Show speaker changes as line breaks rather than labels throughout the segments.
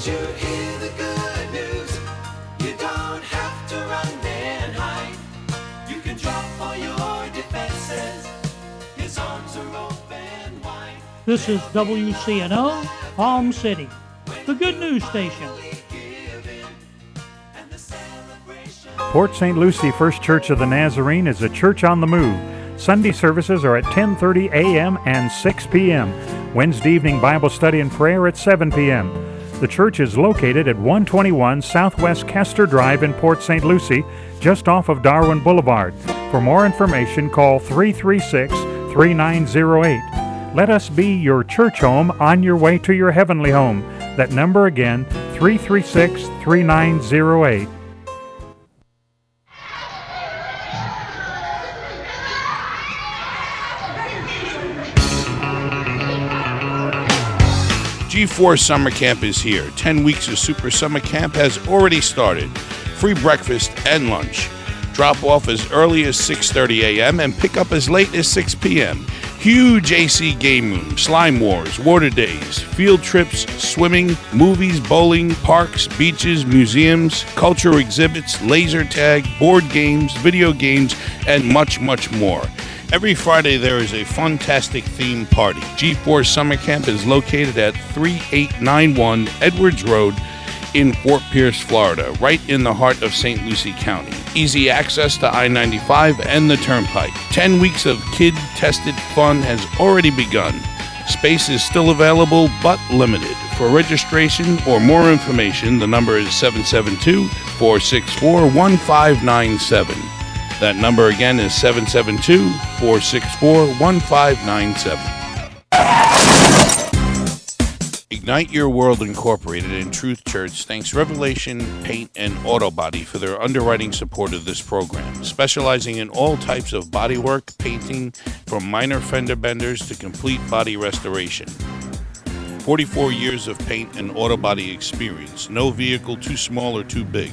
Did you hear the good news? You don't have to run and hide. You can drop all your defenses. His arms are open wide.
This is WCNO, Palm City, the good news station.
Port St. Lucie First Church of the Nazarene is a church on the move. Sunday services are at 10:30 a.m. and 6 p.m. Wednesday evening Bible study and prayer at 7 p.m. The church is located at 121 Southwest Kester Drive in Port St. Lucie, just off of Darwin Boulevard. For more information, call 336 3908. Let us be your church home on your way to your heavenly home. That number again, 336 3908.
G4 Summer Camp is here. 10 weeks of Super Summer Camp has already started. Free breakfast and lunch. Drop off as early as 6:30 a.m. and pick up as late as 6 p.m. Huge AC game room, slime wars, water days, field trips, swimming, movies, bowling, parks, beaches, museums, cultural exhibits, laser tag, board games, video games, and much, much more. Every Friday there is a fantastic theme party. G4 Summer Camp is located at 3891 Edwards Road in Fort Pierce, Florida, right in the heart of St. Lucie County. Easy access to I 95 and the Turnpike. 10 weeks of kid tested fun has already begun. Space is still available but limited. For registration or more information, the number is 772 464 1597. That number again is 772 464 1597. Ignite Your World Incorporated and Truth Church thanks Revelation Paint and Auto Body for their underwriting support of this program, specializing in all types of bodywork, painting, from minor fender benders to complete body restoration. 44 years of paint and auto body experience, no vehicle too small or too big.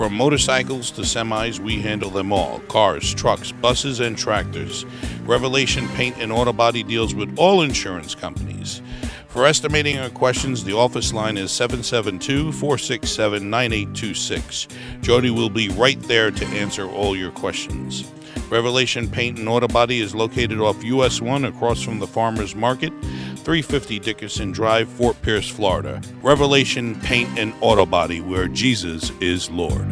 From motorcycles to semis, we handle them all cars, trucks, buses, and tractors. Revelation Paint and Auto Body deals with all insurance companies. For estimating or questions, the office line is 772 467 9826. Jody will be right there to answer all your questions. Revelation Paint and Auto Body is located off US 1 across from the Farmers Market, 350 Dickerson Drive, Fort Pierce, Florida. Revelation Paint and Auto Body, where Jesus is Lord.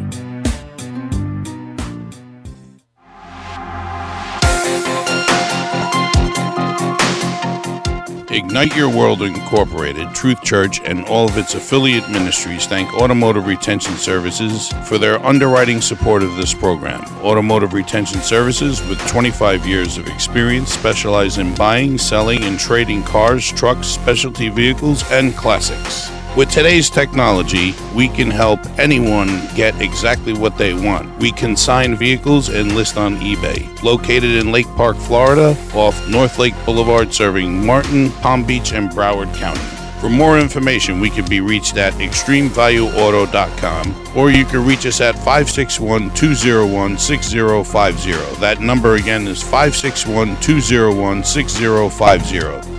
Ignite Your World Incorporated, Truth Church, and all of its affiliate ministries thank Automotive Retention Services for their underwriting support of this program. Automotive Retention Services, with 25 years of experience, specialize in buying, selling, and trading cars, trucks, specialty vehicles, and classics. With today's technology, we can help anyone get exactly what they want. We consign vehicles and list on eBay. Located in Lake Park, Florida, off North Lake Boulevard, serving Martin, Palm Beach, and Broward County. For more information, we can be reached at extremevalueauto.com or you can reach us at 561 201 6050. That number again is 561 201 6050.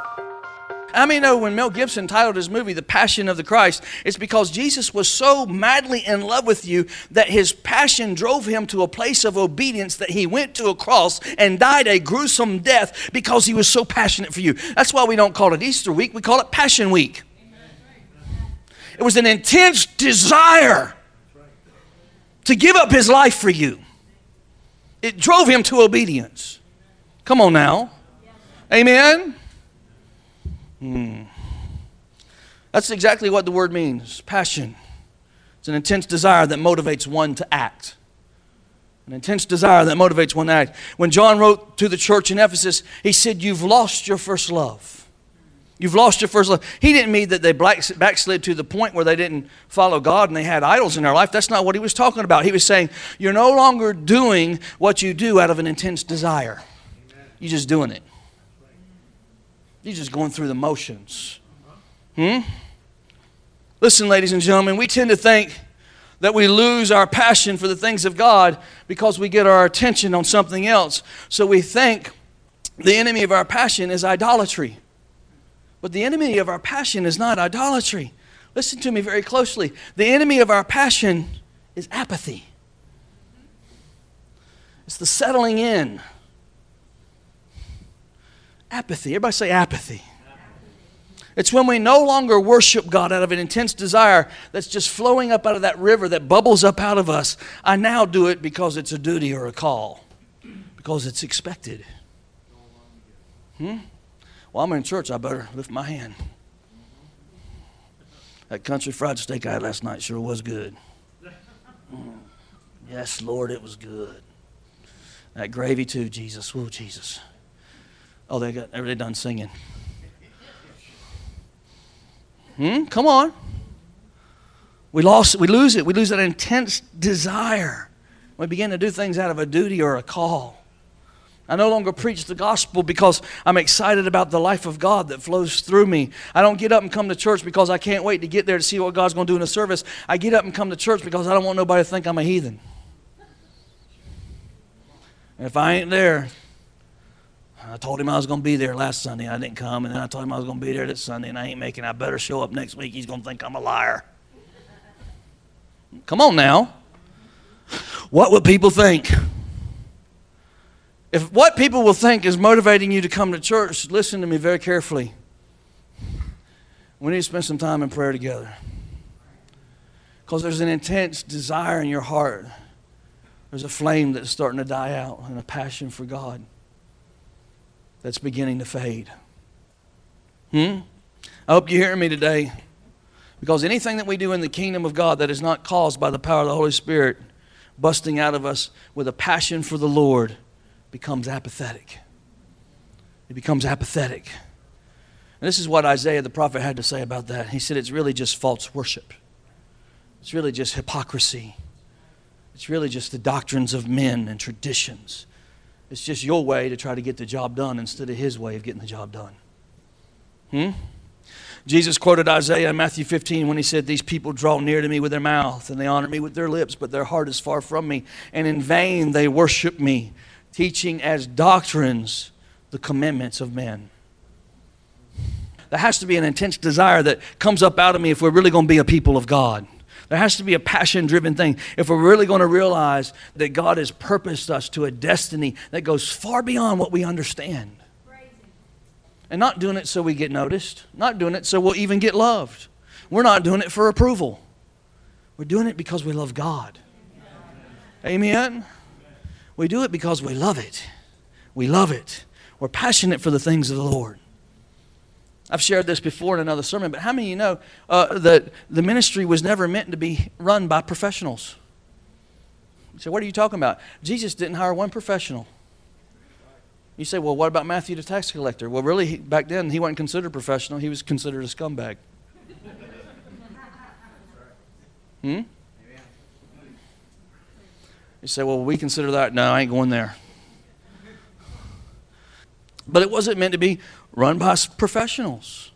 I mean, know when Mel Gibson titled his movie The Passion of the Christ, it's because Jesus was so madly in love with you that his passion drove him to a place of obedience that he went to a cross and died a gruesome death because he was so passionate for you. That's why we don't call it Easter week, we call it Passion Week. It was an intense desire to give up his life for you, it drove him to obedience. Come on now. Amen. Hmm. That's exactly what the word means passion. It's an intense desire that motivates one to act. An intense desire that motivates one to act. When John wrote to the church in Ephesus, he said, You've lost your first love. You've lost your first love. He didn't mean that they backslid to the point where they didn't follow God and they had idols in their life. That's not what he was talking about. He was saying, You're no longer doing what you do out of an intense desire, you're just doing it. You're just going through the motions. Hmm? Listen, ladies and gentlemen, we tend to think that we lose our passion for the things of God because we get our attention on something else. So we think the enemy of our passion is idolatry. But the enemy of our passion is not idolatry. Listen to me very closely. The enemy of our passion is apathy, it's the settling in. Apathy. Everybody say apathy. It's when we no longer worship God out of an intense desire that's just flowing up out of that river that bubbles up out of us. I now do it because it's a duty or a call, because it's expected. Hmm? Well, I'm in church, I better lift my hand. That country fried steak I had last night sure was good. Mm. Yes, Lord, it was good. That gravy too, Jesus. Oh, Jesus. Oh, they got are done singing? Hmm? Come on. We lost we lose it. We lose that intense desire. We begin to do things out of a duty or a call. I no longer preach the gospel because I'm excited about the life of God that flows through me. I don't get up and come to church because I can't wait to get there to see what God's going to do in the service. I get up and come to church because I don't want nobody to think I'm a heathen. And if I ain't there, I told him I was going to be there last Sunday. I didn't come, and then I told him I was going to be there this Sunday, and I ain't making. I better show up next week. He's going to think I'm a liar. Come on now. What would people think? If what people will think is motivating you to come to church, listen to me very carefully. We need to spend some time in prayer together. Because there's an intense desire in your heart. There's a flame that's starting to die out and a passion for God that's beginning to fade. Hmm? I hope you're hearing me today. Because anything that we do in the kingdom of God that is not caused by the power of the Holy Spirit busting out of us with a passion for the Lord becomes apathetic. It becomes apathetic. And this is what Isaiah the prophet had to say about that. He said it's really just false worship, it's really just hypocrisy, it's really just the doctrines of men and traditions. It's just your way to try to get the job done instead of his way of getting the job done. Hmm? Jesus quoted Isaiah in Matthew 15 when he said, These people draw near to me with their mouth and they honor me with their lips, but their heart is far from me, and in vain they worship me teaching as doctrines the commandments of men. There has to be an intense desire that comes up out of me if we're really going to be a people of God. There has to be a passion driven thing if we're really going to realize that God has purposed us to a destiny that goes far beyond what we understand. And not doing it so we get noticed, not doing it so we'll even get loved. We're not doing it for approval. We're doing it because we love God. Amen. We do it because we love it. We love it. We're passionate for the things of the Lord. I've shared this before in another sermon, but how many of you know uh, that the ministry was never meant to be run by professionals? You say, what are you talking about? Jesus didn't hire one professional. You say, well, what about Matthew the tax collector? Well, really, back then, he wasn't considered professional, he was considered a scumbag. Hmm? You say, well, we consider that. No, I ain't going there. But it wasn't meant to be run by professionals.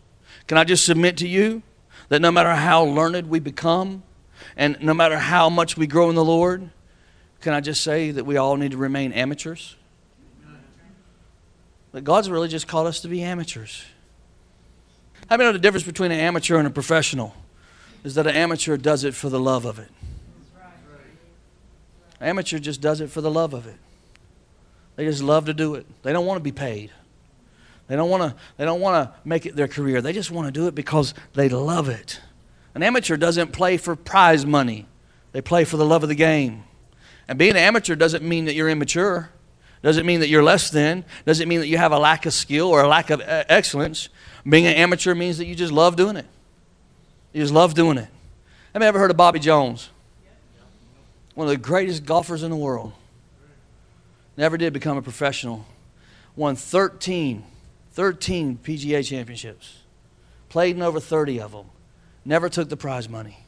Can I just submit to you that no matter how learned we become and no matter how much we grow in the Lord, can I just say that we all need to remain amateurs? That God's really just called us to be amateurs. How many know the difference between an amateur and a professional? Is that an amateur does it for the love of it. Amateur just does it for the love of it. They just love to do it. They don't want to be paid. They don't want to they don't want to make it their career. They just want to do it because they love it. An amateur doesn't play for prize money. They play for the love of the game. And being an amateur doesn't mean that you're immature. Doesn't mean that you're less than. Doesn't mean that you have a lack of skill or a lack of uh, excellence. Being an amateur means that you just love doing it. You just love doing it. Have you ever heard of Bobby Jones? one of the greatest golfers in the world. Never did become a professional. Won 13, 13 PGA championships. played in over 30 of them, never took the prize money.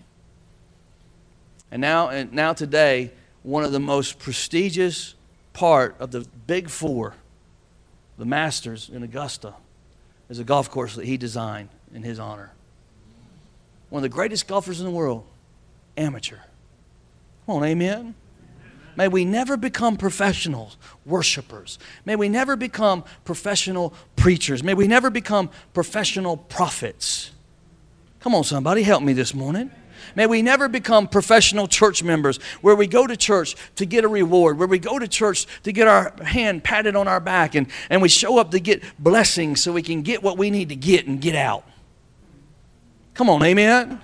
And now, and now today, one of the most prestigious part of the Big Four, the Masters in Augusta, is a golf course that he designed in his honor. One of the greatest golfers in the world, amateur. Come on, amen. May we never become professional worshipers. May we never become professional preachers. May we never become professional prophets. Come on, somebody, help me this morning. May we never become professional church members where we go to church to get a reward, where we go to church to get our hand patted on our back, and, and we show up to get blessings so we can get what we need to get and get out. Come on, amen?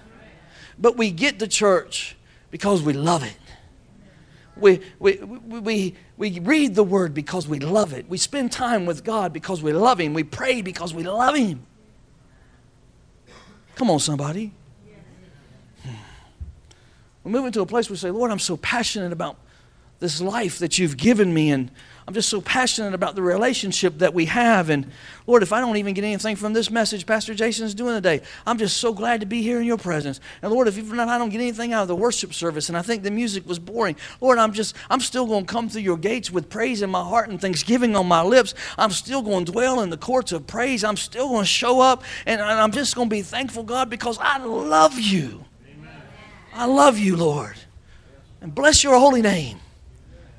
But we get to church because we love it. We, we, we, we read the word because we love it. We spend time with God because we love Him. We pray because we love Him. Come on, somebody. Hmm. We move into a place where we say, Lord, I'm so passionate about this life that you've given me, and I'm just so passionate about the relationship that we have. And Lord, if I don't even get anything from this message Pastor Jason is doing today, I'm just so glad to be here in your presence. And Lord, if even I don't get anything out of the worship service and I think the music was boring, Lord, I'm just, I'm still going to come through your gates with praise in my heart and thanksgiving on my lips. I'm still going to dwell in the courts of praise. I'm still going to show up and I'm just going to be thankful, God, because I love you. I love you, Lord. And bless your holy name.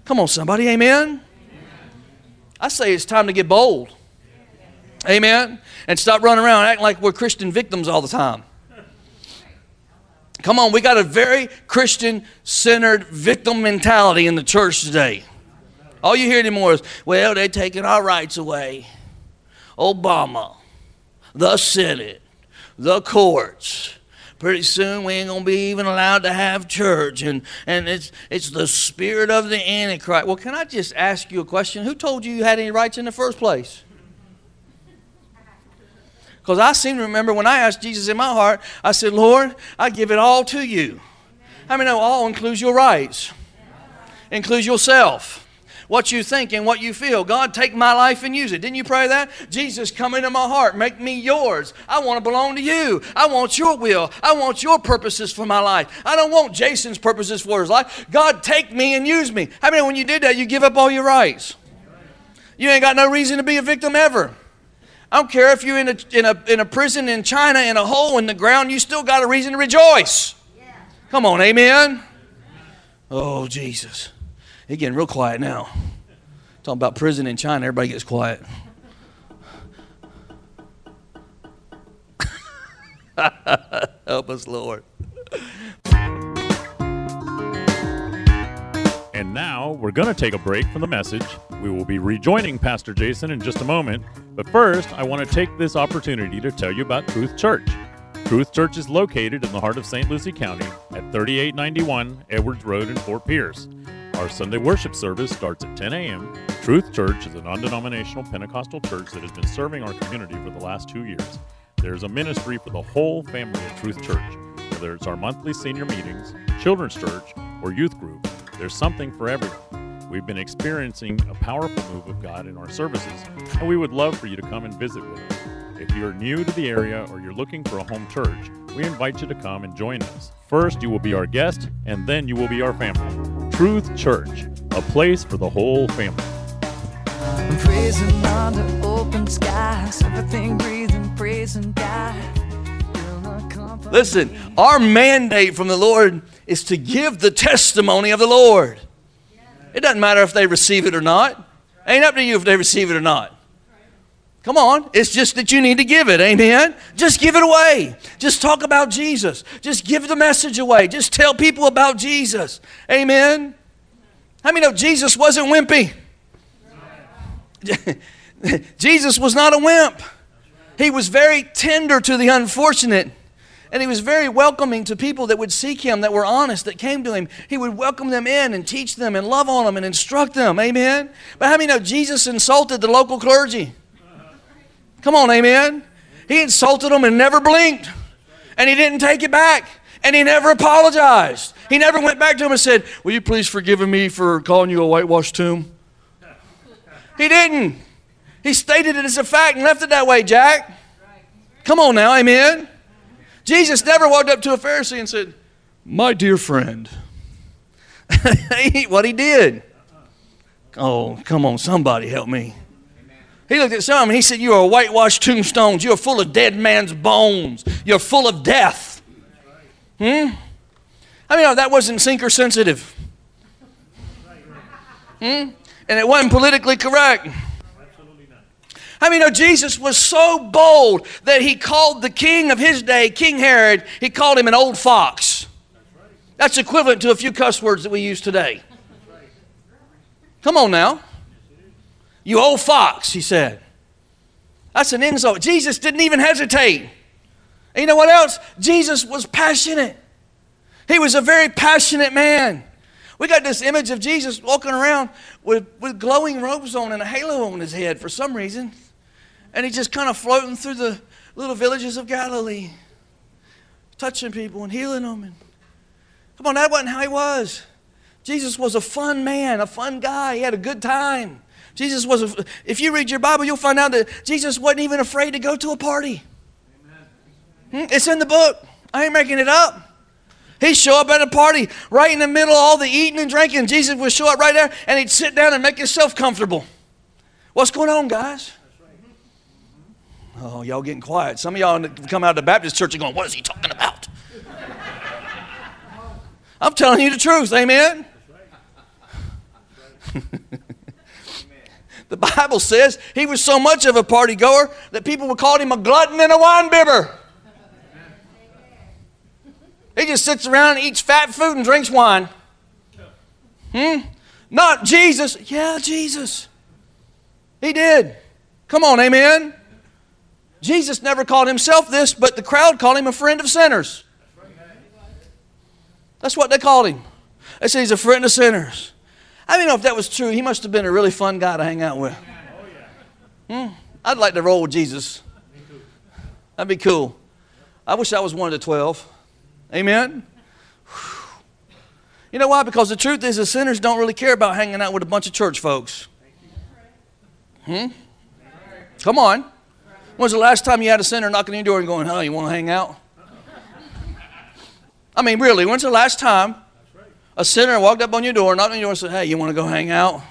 Come on, somebody. Amen. I say it's time to get bold. Amen. And stop running around acting like we're Christian victims all the time. Come on, we got a very Christian centered victim mentality in the church today. All you hear anymore is, well, they're taking our rights away. Obama, the Senate, the courts. Pretty soon we ain't gonna be even allowed to have church, and, and it's it's the spirit of the Antichrist. Well, can I just ask you a question? Who told you you had any rights in the first place? Because I seem to remember when I asked Jesus in my heart, I said, Lord, I give it all to you. Many know all includes your rights? Includes yourself what you think and what you feel. God, take my life and use it. Didn't you pray that? Jesus, come into my heart. Make me yours. I want to belong to you. I want your will. I want your purposes for my life. I don't want Jason's purposes for his life. God, take me and use me. How many, when you did that, you give up all your rights? You ain't got no reason to be a victim ever. I don't care if you're in a, in a, in a prison in China in a hole in the ground, you still got a reason to rejoice. Come on, amen. Oh, Jesus. It's getting real quiet now. Talking about prison in China, everybody gets quiet. Help us, Lord.
And now we're going to take a break from the message. We will be rejoining Pastor Jason in just a moment. But first, I want to take this opportunity to tell you about Truth Church. Truth Church is located in the heart of St. Lucie County at 3891 Edwards Road in Fort Pierce. Our Sunday worship service starts at 10 a.m. Truth Church is a non denominational Pentecostal church that has been serving our community for the last two years. There's a ministry for the whole family at Truth Church. Whether it's our monthly senior meetings, children's church, or youth group, there's something for everyone. We've been experiencing a powerful move of God in our services, and we would love for you to come and visit with us. If you're new to the area or you're looking for a home church, we invite you to come and join us. First, you will be our guest, and then you will be our family. Truth Church, a place for the whole family.
I'm praising under open skies, everything breathing, praising God. Will not compromise.
Listen, our mandate from the Lord is to give the testimony of the Lord. It doesn't matter if they receive it or not. Ain't up to you if they receive it or not. Come on. It's just that you need to give it. Amen. Just give it away. Just talk about Jesus. Just give the message away. Just tell people about Jesus. Amen. How many know Jesus wasn't wimpy? Jesus was not a wimp. He was very tender to the unfortunate. And he was very welcoming to people that would seek him, that were honest, that came to him. He would welcome them in and teach them and love on them and instruct them. Amen. But how many know Jesus insulted the local clergy? Come on, amen. He insulted them and never blinked. And he didn't take it back. And he never apologized. He never went back to him and said, Will you please forgive me for calling you a whitewashed tomb? He didn't. He stated it as a fact and left it that way, Jack. Come on now, amen. Jesus never walked up to a Pharisee and said, My dear friend. what he did. Oh, come on, somebody help me. He looked at some and he said, You are whitewashed tombstones. You're full of dead man's bones. You're full of death. Hmm? I mean, that wasn't seeker sensitive. Hmm? And it wasn't politically correct. Absolutely not. I mean, know, Jesus was so bold that he called the king of his day, King Herod, he called him an old fox. That's equivalent to a few cuss words that we use today. Come on now. You old fox, he said. That's an insult. Jesus didn't even hesitate. And you know what else? Jesus was passionate. He was a very passionate man. We got this image of Jesus walking around with, with glowing robes on and a halo on his head for some reason. And he's just kind of floating through the little villages of Galilee, touching people and healing them. And come on, that wasn't how he was. Jesus was a fun man, a fun guy. He had a good time. Jesus was, if you read your Bible, you'll find out that Jesus wasn't even afraid to go to a party. Hmm? It's in the book. I ain't making it up. He'd show up at a party right in the middle of all the eating and drinking. Jesus would show up right there and he'd sit down and make himself comfortable. What's going on, guys? Oh, y'all getting quiet. Some of y'all come out of the Baptist church and going, What is he talking about? I'm telling you the truth, amen? the Bible says he was so much of a party goer that people would call him a glutton and a wine bibber. He just sits around and eats fat food and drinks wine. Hmm? Not Jesus. Yeah, Jesus. He did. Come on, amen. Jesus never called himself this, but the crowd called him a friend of sinners. That's what they called him. They said he's a friend of sinners. I don't know if that was true. He must have been a really fun guy to hang out with. Hmm? I'd like to roll with Jesus. That'd be cool. I wish I was one of the 12. Amen? You know why? Because the truth is, the sinners don't really care about hanging out with a bunch of church folks. Hmm? Come on. When's the last time you had a sinner knocking on your door and going, "Oh, you want to hang out?" I mean, really, when's the last time a sinner walked up on your door, knocked on your door, and said, "Hey, you want to go hang out?"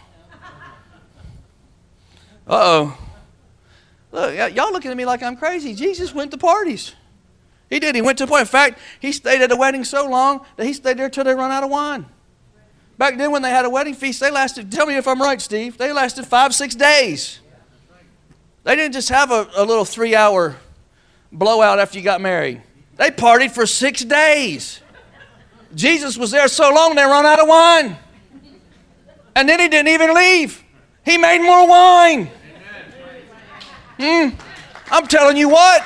Uh oh. Look, y- y'all looking at me like I'm crazy. Jesus went to parties. He did. He went to a party. In fact, he stayed at a wedding so long that he stayed there till they run out of wine. Back then, when they had a wedding feast, they lasted. Tell me if I'm right, Steve. They lasted five, six days. They didn't just have a, a little three hour blowout after you got married, they partied for six days. Jesus was there so long they run out of wine. And then he didn't even leave, he made more wine. Hmm. I'm telling you what.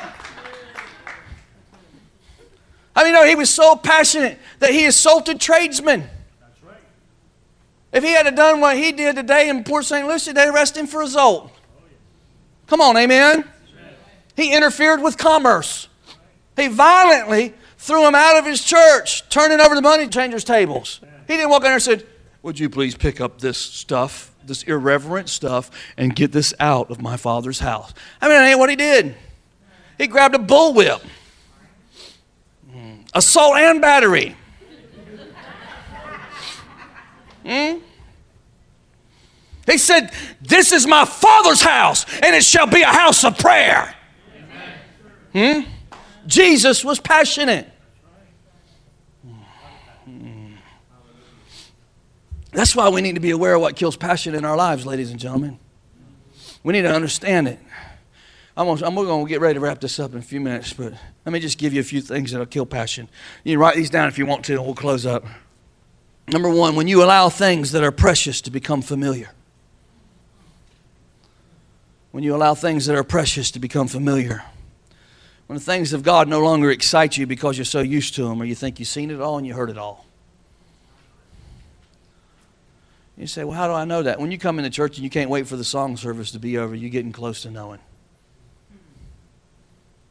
I mean, no, he was so passionate that he assaulted tradesmen. If he had done what he did today in Port St. Lucie, they'd arrest him for assault. Come on, amen. He interfered with commerce. He violently threw him out of his church, turning over the money changers' tables. He didn't walk in there and said, Would you please pick up this stuff, this irreverent stuff, and get this out of my father's house? I mean, that ain't what he did. He grabbed a bullwhip, assault and battery. Hmm? He said, This is my father's house, and it shall be a house of prayer. Hmm? Jesus was passionate. That's why we need to be aware of what kills passion in our lives, ladies and gentlemen. We need to understand it. I'm going to get ready to wrap this up in a few minutes, but let me just give you a few things that'll kill passion. You can write these down if you want to, and we'll close up. Number one, when you allow things that are precious to become familiar. When you allow things that are precious to become familiar. When the things of God no longer excite you because you're so used to them or you think you've seen it all and you heard it all. You say, well, how do I know that? When you come into church and you can't wait for the song service to be over, you're getting close to knowing.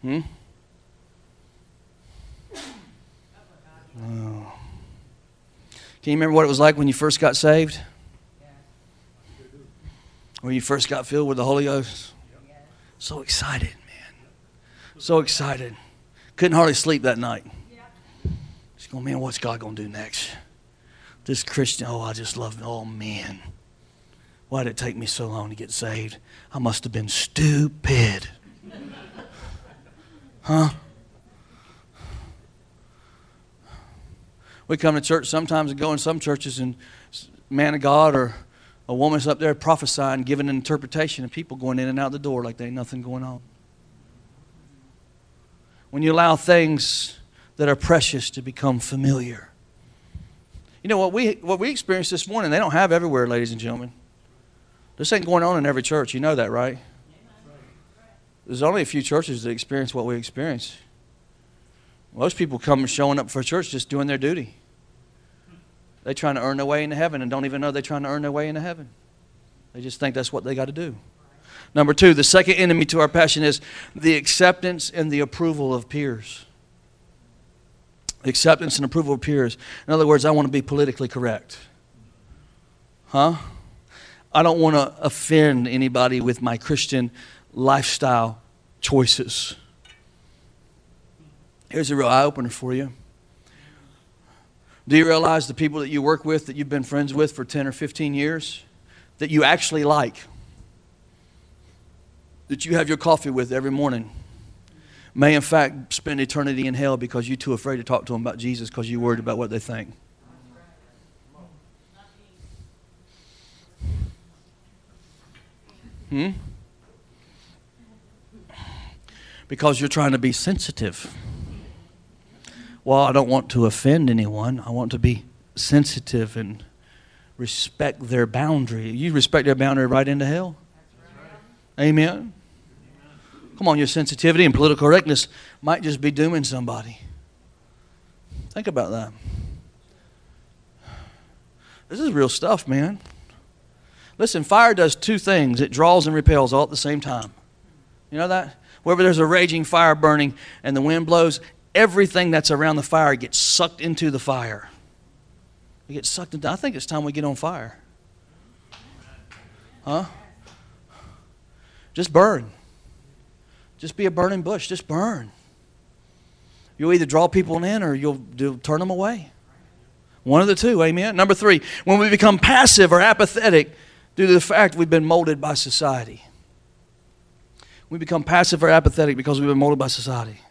Hmm? Oh. Can you remember what it was like when you first got saved? When you first got filled with the Holy Ghost? So excited, man. So excited. Couldn't hardly sleep that night. She's going, man, what's God going to do next? This Christian, oh, I just love, oh, man. Why did it take me so long to get saved? I must have been stupid. Huh? We come to church sometimes and go in some churches, and man of God or a woman's up there prophesying, giving an interpretation, and people going in and out the door like there ain't nothing going on. When you allow things that are precious to become familiar. You know what we what we experienced this morning, they don't have everywhere, ladies and gentlemen. This ain't going on in every church. You know that, right? There's only a few churches that experience what we experience. Most people come showing up for church just doing their duty. They're trying to earn their way into heaven and don't even know they're trying to earn their way into heaven. They just think that's what they got to do. Number two, the second enemy to our passion is the acceptance and the approval of peers. Acceptance and approval of peers. In other words, I want to be politically correct. Huh? I don't want to offend anybody with my Christian lifestyle choices. Here's a real eye opener for you. Do you realize the people that you work with, that you've been friends with for 10 or 15 years, that you actually like, that you have your coffee with every morning, may in fact spend eternity in hell because you're too afraid to talk to them about Jesus because you're worried about what they think? Hmm? Because you're trying to be sensitive. Well, I don't want to offend anyone. I want to be sensitive and respect their boundary. You respect their boundary right into hell. Amen. Come on, your sensitivity and political correctness might just be dooming somebody. Think about that. This is real stuff, man. Listen, fire does two things it draws and repels all at the same time. You know that? Wherever there's a raging fire burning and the wind blows, everything that's around the fire gets sucked into the fire. We get sucked into I think it's time we get on fire. Huh? Just burn. Just be a burning bush. Just burn. You'll either draw people in or you'll, you'll turn them away. One of the two, amen. Number three, when we become passive or apathetic due to the fact we've been molded by society. We become passive or apathetic because we've been molded by society.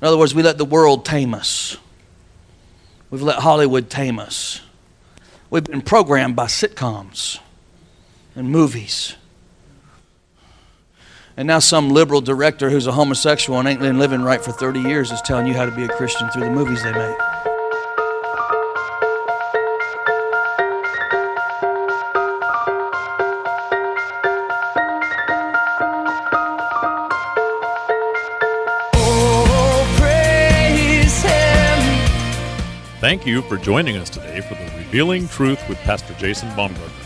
In other words, we let the world tame us. We've let Hollywood tame us. We've been programmed by sitcoms and movies. And now some liberal director who's a homosexual and ain't been living right for 30 years is telling you how to be a Christian through the movies they make.
Thank you for joining us today for the Revealing Truth with Pastor Jason Baumgartner.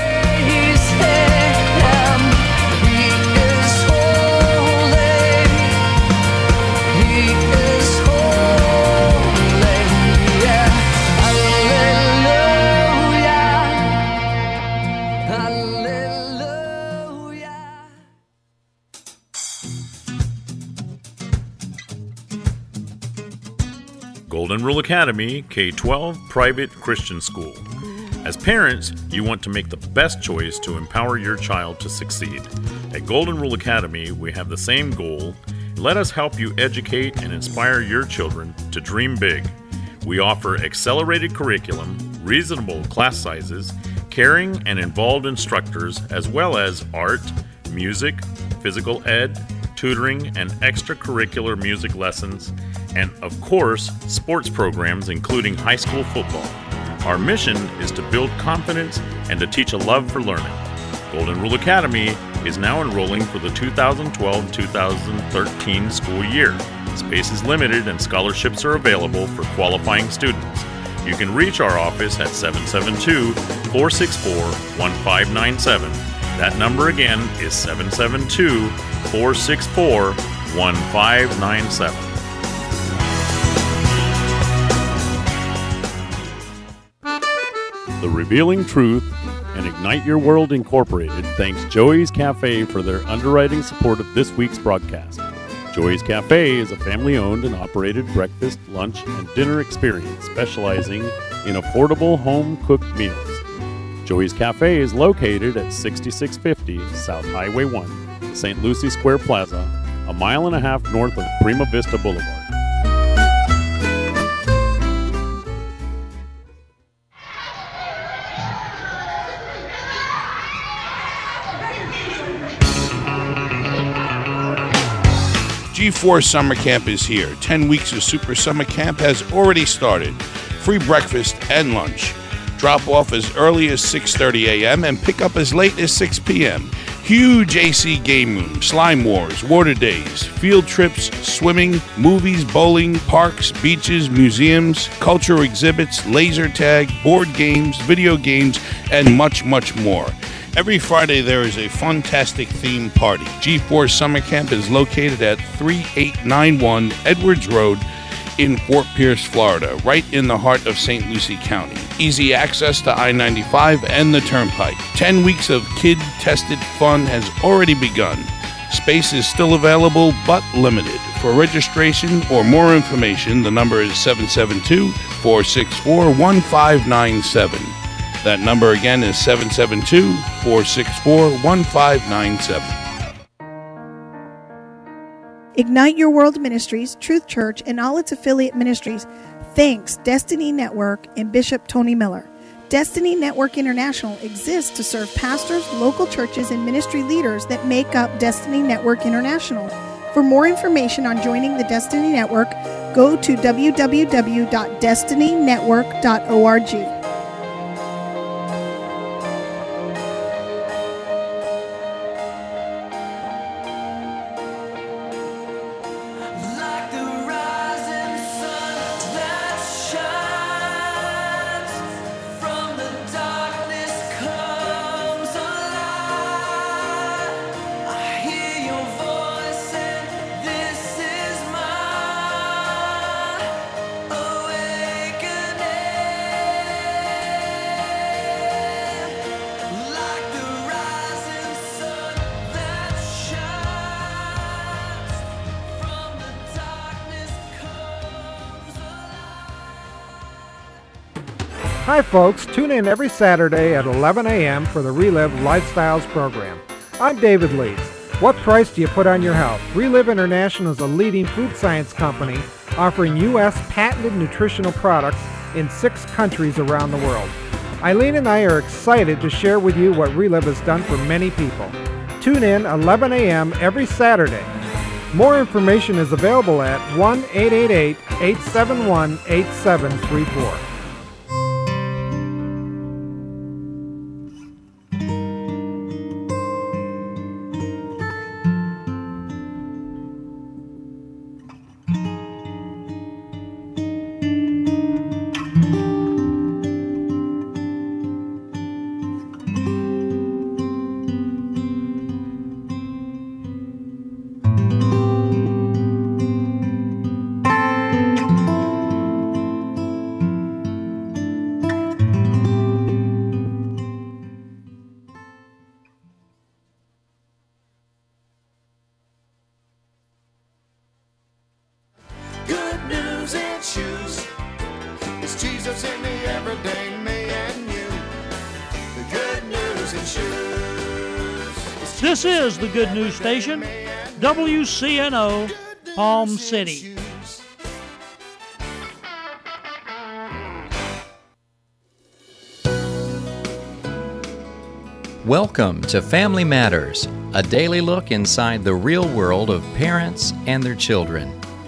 Golden Rule Academy K 12 Private Christian School. As parents, you want to make the best choice to empower your child to succeed. At Golden Rule Academy, we have the same goal. Let us help you educate and inspire your children to dream big. We offer accelerated curriculum, reasonable class sizes, caring and involved instructors, as well as art, music, physical ed, tutoring, and extracurricular music lessons, and of course, sports programs including high school football. Our mission is to build confidence and to teach a love for learning. Golden Rule Academy is now enrolling for the 2012 2013 school year. Space is limited and scholarships are available for qualifying students. You can reach our office at 772 464 1597. That number again is 772 464 1597. The Revealing Truth and Ignite Your World Incorporated thanks Joey's Cafe for their underwriting support of this week's broadcast. Joey's Cafe is a family owned and operated breakfast, lunch, and dinner experience specializing in affordable home cooked meals. Joey's Cafe is located at 6650 South Highway 1, St. Lucie Square Plaza, a mile and a half north of Prima Vista Boulevard.
G4 Summer Camp is here. 10 weeks of Super Summer Camp has already started. Free breakfast and lunch. Drop off as early as 6:30 a.m. and pick up as late as 6 p.m. Huge AC game room, slime wars, water days, field trips, swimming, movies, bowling, parks, beaches, museums, cultural exhibits, laser tag, board games, video games, and much, much more. Every Friday there is a fantastic theme party. G4 Summer Camp is located at 3891 Edwards Road in Fort Pierce, Florida, right in the heart of St. Lucie County. Easy access to I 95 and the Turnpike. 10 weeks of kid tested fun has already begun. Space is still available but limited. For registration or more information, the number is 772 464 1597. That number again is 772 464 1597.
Ignite Your World Ministries, Truth Church, and all its affiliate ministries thanks Destiny Network and Bishop Tony Miller. Destiny Network International exists to serve pastors, local churches, and ministry leaders that make up Destiny Network International. For more information on joining the Destiny Network, go to www.destinynetwork.org.
Hi, folks. Tune in every Saturday at 11 a.m. for the Reliv Lifestyles program. I'm David Leeds. What price do you put on your health? Reliv International is a leading food science company offering U.S. patented nutritional products in six countries around the world. Eileen and I are excited to share with you what Reliv has done for many people. Tune in 11 a.m. every Saturday. More information is available at 1 888 871 8734.
Good News Station, WCNO, Palm City.
Welcome to Family Matters, a daily look inside the real world of parents and their children.